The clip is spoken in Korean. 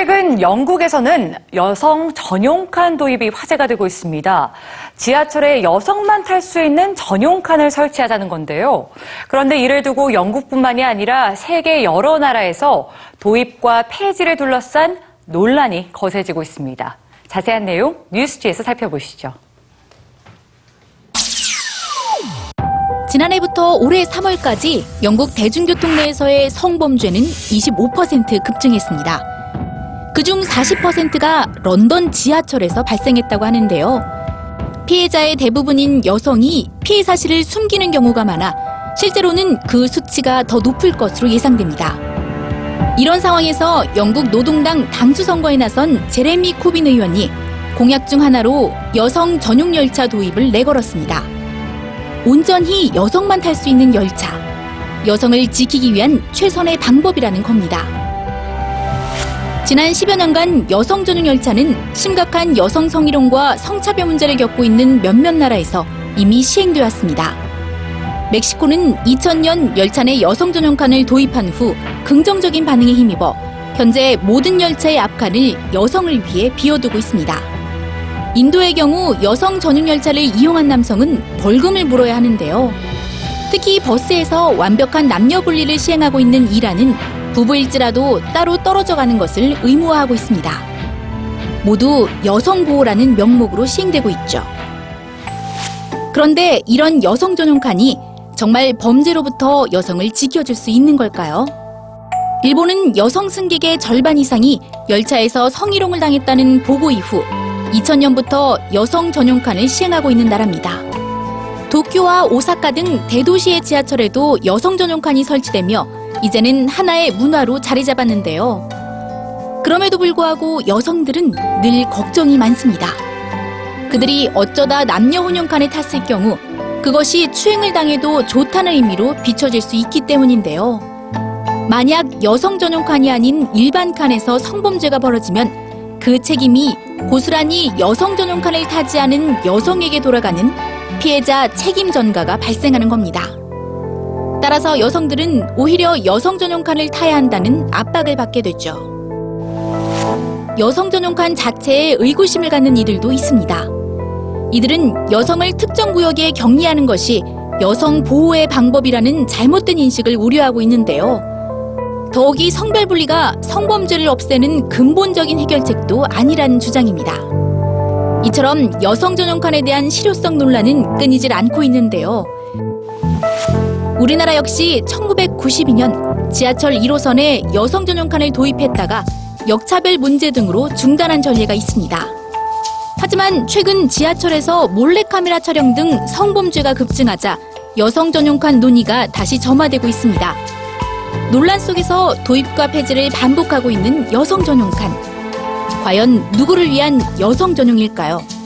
최근 영국에서는 여성 전용 칸 도입이 화제가 되고 있습니다. 지하철에 여성만 탈 수 있는 전용 칸을 설치하자는 건데요. 그런데 이를 두고 영국뿐만이 아니라 세계 여러 나라에서 도입과 폐지를 둘러싼 논란이 거세지고 있습니다. 자세한 내용 뉴스지에서 살펴보시죠. 지난해부터 올해 3월까지 영국 대중교통 내에서의 성범죄는 25% 급증했습니다. 그중 40%가 런던 지하철에서 발생했다고 하는데요. 피해자의 대부분인 여성이 피해 사실을 숨기는 경우가 많아 실제로는 그 수치가 더 높을 것으로 예상됩니다. 이런 상황에서 영국 노동당 당수 선거에 나선 제레미 코빈 의원이 공약 중 하나로 여성 전용 열차 도입을 내걸었습니다. 온전히 여성만 탈 수 있는 열차. 여성을 지키기 위한 최선의 방법이라는 겁니다. 지난 10여 년간 여성 전용 열차는 심각한 여성 성희롱과 성차별 문제를 겪고 있는 몇몇 나라에서 이미 시행되었습니다. 멕시코는 2000년 열차 내 여성 전용 칸을 도입한 후 긍정적인 반응에 힘입어 현재 모든 열차의 앞칸을 여성을 위해 비워두고 있습니다. 인도의 경우 여성 전용 열차를 이용한 남성은 벌금을 물어야 하는데요. 특히 버스에서 완벽한 남녀 분리를 시행하고 있는 이란은 부부일지라도 따로 떨어져 가는 것을 의무화하고 있습니다. 모두 여성 보호라는 명목으로 시행되고 있죠. 그런데 이런 여성 전용 칸이 정말 범죄로부터 여성을 지켜줄 수 있는 걸까요? 일본은 여성 승객의 절반 이상이 열차에서 성희롱을 당했다는 보고 이후 2000년부터 여성 전용 칸을 시행하고 있는 나라입니다. 도쿄와 오사카 등 대도시의 지하철에도 여성 전용 칸이 설치되며 이제는 하나의 문화로 자리 잡았는데요. 그럼에도 불구하고 여성들은 늘 걱정이 많습니다. 그들이 어쩌다 남녀 혼용 칸에 탔을 경우 그것이 추행을 당해도 좋다는 의미로 비춰질 수 있기 때문인데요. 만약 여성 전용 칸이 아닌 일반 칸에서 성범죄가 벌어지면 그 책임이 고스란히 여성 전용 칸을 타지 않은 여성에게 돌아가는 피해자 책임 전가가 발생하는 겁니다. 따라서 여성들은 오히려 여성 전용 칸을 타야 한다는 압박을 받게 되죠. 여성 전용 칸 자체에 의구심을 갖는 이들도 있습니다. 이들은 여성을 특정 구역에 격리하는 것이 여성 보호의 방법이라는 잘못된 인식을 우려하고 있는데요. 더욱이 성별 분리가 성범죄를 없애는 근본적인 해결책도 아니라는 주장입니다. 이처럼 여성 전용 칸에 대한 실효성 논란은 끊이질 않고 있는데요. 우리나라 역시 1992년 지하철 1호선에 여성 전용 칸을 도입했다가 역차별 문제 등으로 중단한 전례가 있습니다. 하지만 최근 지하철에서 몰래카메라 촬영 등 성범죄가 급증하자 여성 전용 칸 논의가 다시 점화되고 있습니다. 논란 속에서 도입과 폐지를 반복하고 있는 여성 전용 칸. 과연 누구를 위한 여성 전용일까요?